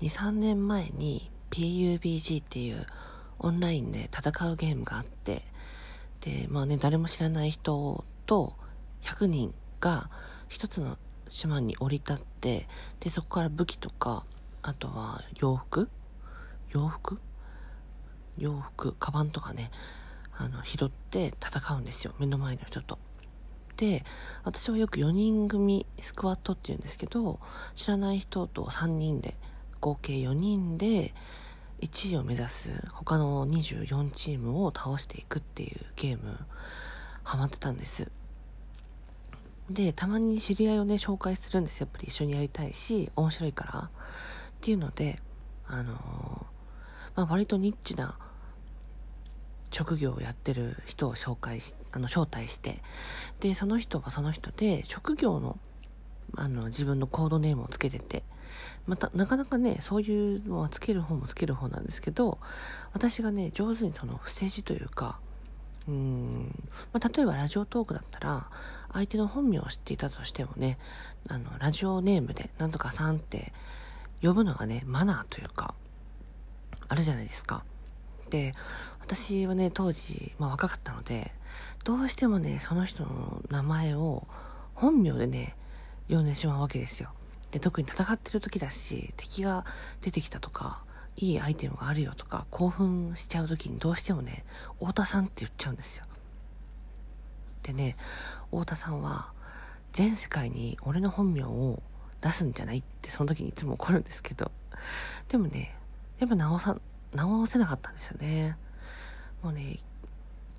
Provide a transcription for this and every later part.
23年前に PUBG っていうオンラインで戦うゲームがあってでまあね誰も知らない人と100人が一つの島に降り立ってでそこから武器とかあとは洋服？洋服？洋服？カバンとかねあの拾って戦うんですよ。目の前の人と。で私はよく4人組スクワットっていうんですけど知らない人と3人で合計4人で1位を目指す他の24チームを倒していくっていうゲームハマってたんです。でたまに知り合いをね紹介するんですやっぱり一緒にやりたいし面白いから。っていうのであのー、まあ、割とニッチな職業をやってる人を紹介しあの招待して。でその人はその人で職業のあの自分のコードネームをつけてて。またなかなかねそういうのはつける方もつける方なんですけど私がね上手にその伏せ字というかうん、まあ、例えばラジオトークだったら相手の本名を知っていたとしてもねあのラジオネームでなんとかさんって呼ぶのがねマナーというかあるじゃないですか。で私はね当時、まあ、若かったのでどうしてもねその人の名前を本名でね読んでしまうわけですよ。で特に戦ってる時だし敵が出てきたとかいいアイテムがあるよとか興奮しちゃう時にどうしてもね太田さんって言っちゃうんですよ。でね太田さんは全世界に俺の本名を出すんじゃないってその時にいつも怒るんですけどでもねやっぱ直さ直せなかったんですよね。もうね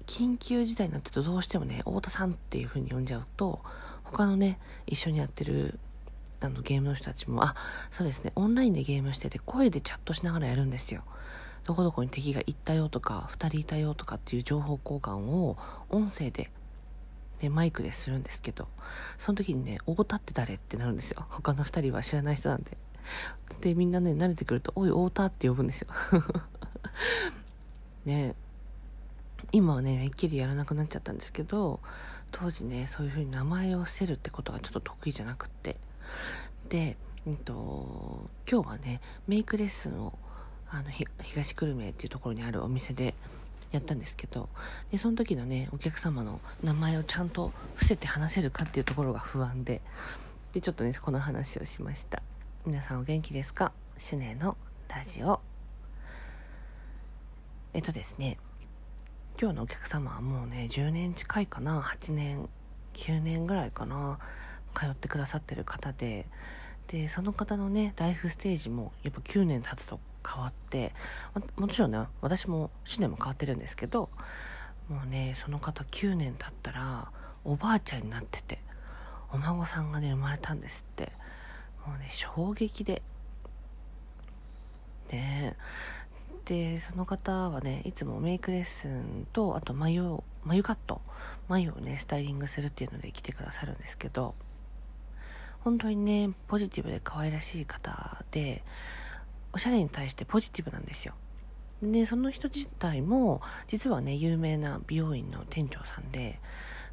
緊急事態になってるとどうしてもね太田さんっていう風に呼んじゃうと他のね一緒にやってるあのゲームの人たちも、あ、そうですね、オンラインでゲームしてて声でチャットしながらやるんですよ。どこどこに敵が行ったよとか、2人いたよとかっていう情報交換を音声で、ね、マイクでするんですけど、その時にね、太田って誰ってなるんですよ。他の2人は知らない人なんで。で、みんなね、慣れてくると、おい、太田って呼ぶんですよ。ね今はね、めっきりやらなくなっちゃったんですけど、当時ね、そういう風に名前を伏せるってことがちょっと得意じゃなくって、で、うんと、今日はねメイクレッスンをあの東久留米っていうところにあるお店でやったんですけどでその時のねお客様の名前をちゃんと伏せて話せるかっていうところが不安ででちょっとねこの話をしました。皆さんお元気ですか？シュネのラジオ。えっとですね今日のお客様はもうね10年近いかな8年9年ぐらいかな通ってくださってる方で。でその方のねライフステージもやっぱ9年経つと変わってもちろんね私も1年も変わってるんですけどもうねその方9年経ったらおばあちゃんになっててお孫さんがね生まれたんですって。もうね衝撃で。ね。でその方はねいつもメイクレッスンとあと眉眉カット眉をねスタイリングするっていうので来てくださるんですけど本当にねポジティブで可愛らしい方でおしゃれに対してポジティブなんですよ。でその人自体も実はね有名な美容院の店長さんで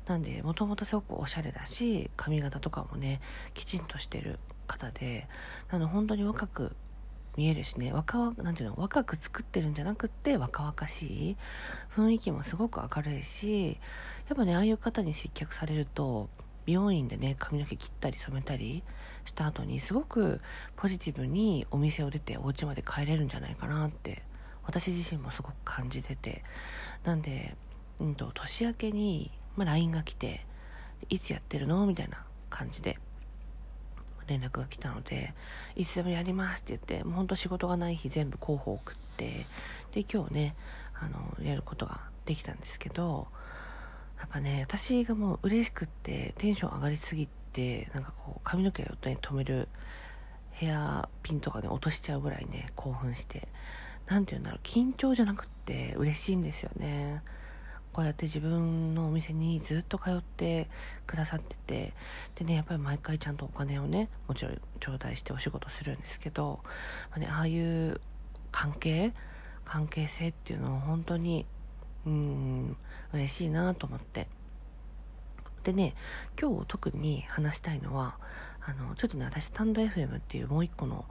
なんでもともとすごくおしゃれだし髪型とかもねきちんとしてる方であの本当に若く見えるしね。若なんていうの？若く作ってるんじゃなくって若々しい雰囲気もすごく明るいしやっぱねああいう方に接客されると美容院でね髪の毛切ったり染めたりした後にすごくポジティブにお店を出てお家まで帰れるんじゃないかなって私自身もすごく感じてて。なんで、うんと、年明けに、まあ、LINE が来ていつやってるの？みたいな感じで連絡が来たのでいつでもやりますって言ってもうほんと仕事がない日全部候補を送ってで今日ねあのやることができたんですけどやっぱね私がもう嬉しくってテンション上がりすぎてなんかこう髪の毛をね止めるヘアピンとかね落としちゃうぐらいね興奮して何て言うんだろう緊張じゃなくって嬉しいんですよね。こうやって自分のお店にずっと通ってくださっててでねやっぱり毎回ちゃんとお金をねもちろん頂戴してお仕事するんですけど、まあね、ああいう関係関係性っていうのを本当にうん嬉しいなと思って。でね今日特に話したいのはあのちょっとね私スタンド FM っていうもう一個の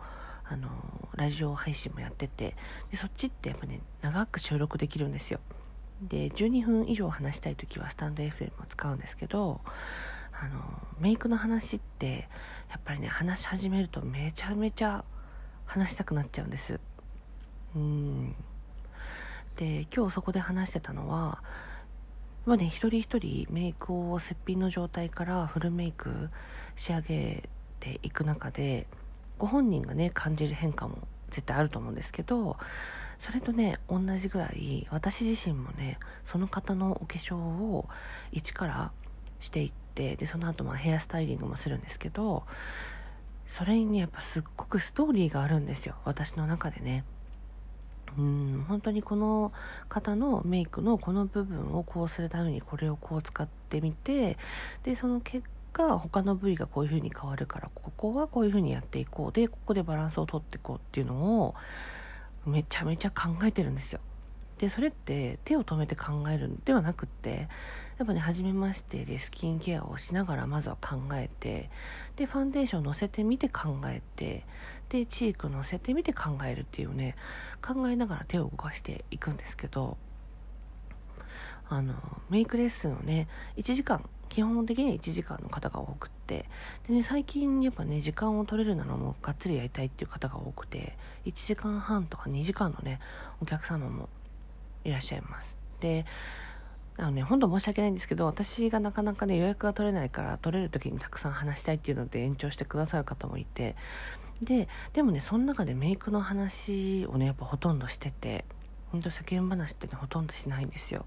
あのラジオ配信もやっててでそっちってやっぱね長く収録できるんですよ。で12分以上話したい時はスタンド FM を使うんですけどあのメイクの話ってやっぱりね話し始めるとめちゃめちゃ話したくなっちゃうんです。うん。で今日そこで話してたのはまあね一人一人メイクをすっぴんの状態からフルメイク仕上げていく中でご本人がね感じる変化も絶対あると思うんですけどそれとね同じぐらい私自身もねその方のお化粧を一からしていってでその後まあヘアスタイリングもするんですけどそれにねやっぱすっごくストーリーがあるんですよ。私の中でね。うん本当にこの方のメイクのこの部分をこうするためにこれをこう使ってみてでその結果他の部位がこういう風に変わるからここはこういう風にやっていこう。でここでバランスをとっていこうっていうのをめちゃめちゃ考えてるんですよ。でそれって手を止めて考えるんではなくってやっぱね初めましてでスキンケアをしながらまずは考えてでファンデーションのせてみて考えてでチークのせてみて考えるっていうね考えながら手を動かしていくんですけどあのメイクレッスンをね1時間基本的には1時間の方が多くって。で、ね、最近やっぱね時間を取れるならもうがっつりやりたいっていう方が多くて1時間半とか2時間のねお客様もいらっしゃいます。であのね、本当申し訳ないんですけど、私がなかなかね、予約が取れないから、取れる時にたくさん話したいっていうので延長してくださる方もいて、で、でもね、その中でメイクの話をね、やっぱほとんどしてて、ほんと世間話ってね、ほとんどしないんですよ。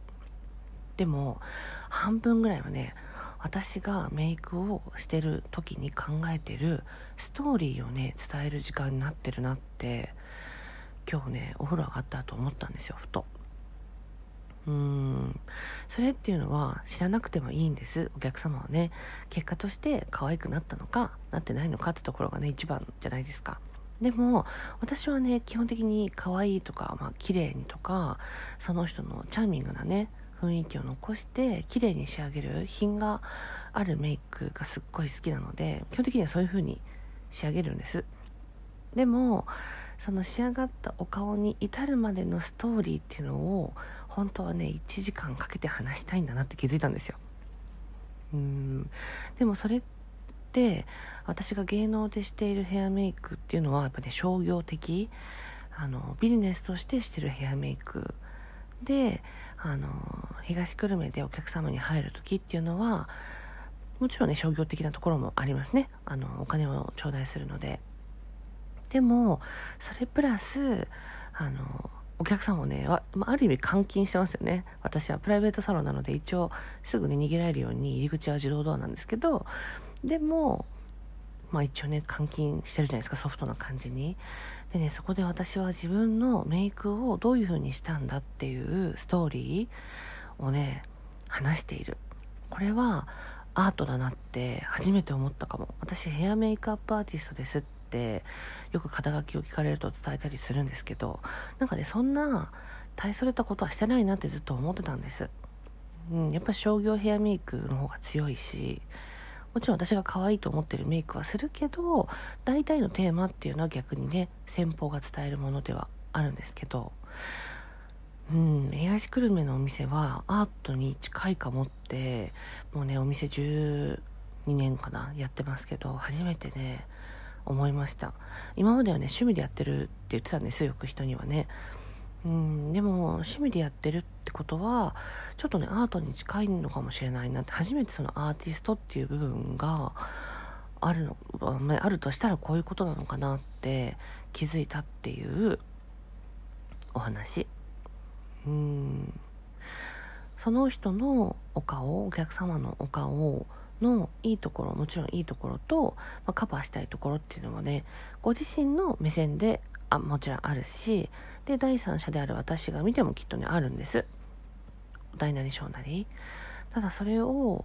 でも、半分ぐらいはね、私がメイクをしてる時に考えてるストーリーをね、伝える時間になってるなって、今日ね、お風呂上がったと思ったんですよ、ふと。うん。それっていうのは知らなくてもいいんです。お客様はね結果として可愛くなったのかなってないのかってところがね一番じゃないですか。でも私はね基本的に可愛いとか、まあ綺麗にとかその人のチャーミングなね雰囲気を残して綺麗に仕上げる品があるメイクがすっごい好きなので基本的にはそういう風に仕上げるんです。でもその仕上がったお顔に至るまでのストーリーっていうのを本当はね1時間かけて話したいんだなって気づいたんですよ。うん。でもそれって私が芸能でしているヘアメイクっていうのはやっぱね商業的あのビジネスとしてしてるヘアメイクであの東久留米でお客様に入る時っていうのはもちろんね商業的なところもありますねあのお金を頂戴するのででもそれプラスあのお客さんをね、あある意味監禁してますよね。私はプライベートサロンなので一応すぐね逃げられるように入り口は自動ドアなんですけど、でも、まあ一応ね、監禁してるじゃないですか、ソフトな感じに。でね、そこで私は自分のメイクをどういう風にしたんだっていうストーリーをね、話している。これはアートだなって初めて思ったかも。私ヘアメイクアップアーティストですってよく肩書きを聞かれると伝えたりするんですけどなんかねそんな大それたことはしてないなってずっと思ってたんです、うん、やっぱ商業ヘアメイクの方が強いしもちろん私が可愛いと思ってるメイクはするけど大体のテーマっていうのは逆にね先方が伝えるものではあるんですけどうん東久留米のお店はアートに近いかもってもうねお店12年かなやってますけど初めてね思いました。今まではね趣味でやってるって言ってたんですよよく人にはね。うん。でも趣味でやってるってことはちょっとねアートに近いのかもしれないなって初めてそのアーティストっていう部分があるのあるとしたらこういうことなのかなって気づいたっていうお話。うん。その人のお顔お客様のお顔のいいところもちろんいいところと、まあ、カバーしたいところっていうのもねご自身の目線であもちろんあるしで第三者である私が見てもきっとねあるんです。大なり小なり。ただそれを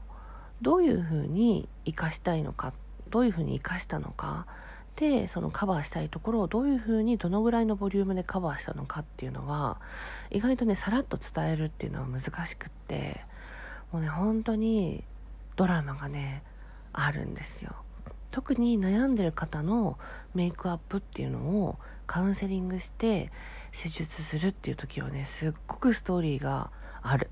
どういうふうに生かしたいのかどういうふうに生かしたのかでそのカバーしたいところをどういうふうにどのぐらいのボリュームでカバーしたのかっていうのは意外とねさらっと伝えるっていうのは難しくってもうね本当にドラマがねあるんですよ。特に悩んでる方のメイクアップっていうのをカウンセリングして施術するっていう時はねすっごくストーリーがある。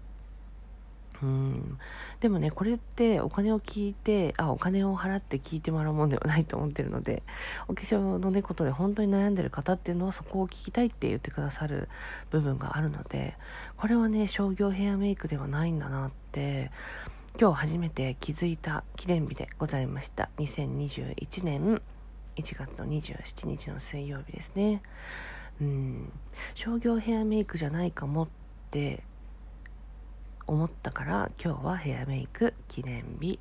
うん。でもねこれってお金を聞いてあお金を払って聞いてもらうもんではないと思ってるのでお化粧のねことで本当に悩んでる方っていうのはそこを聞きたいって言ってくださる部分があるのでこれはね商業ヘアメイクではないんだなって今日初めて気づいた記念日でございました。2021年。1月の27日の水曜日ですね。うん。商業ヘアメイクじゃないかもって思ったから今日はヘアメイク記念日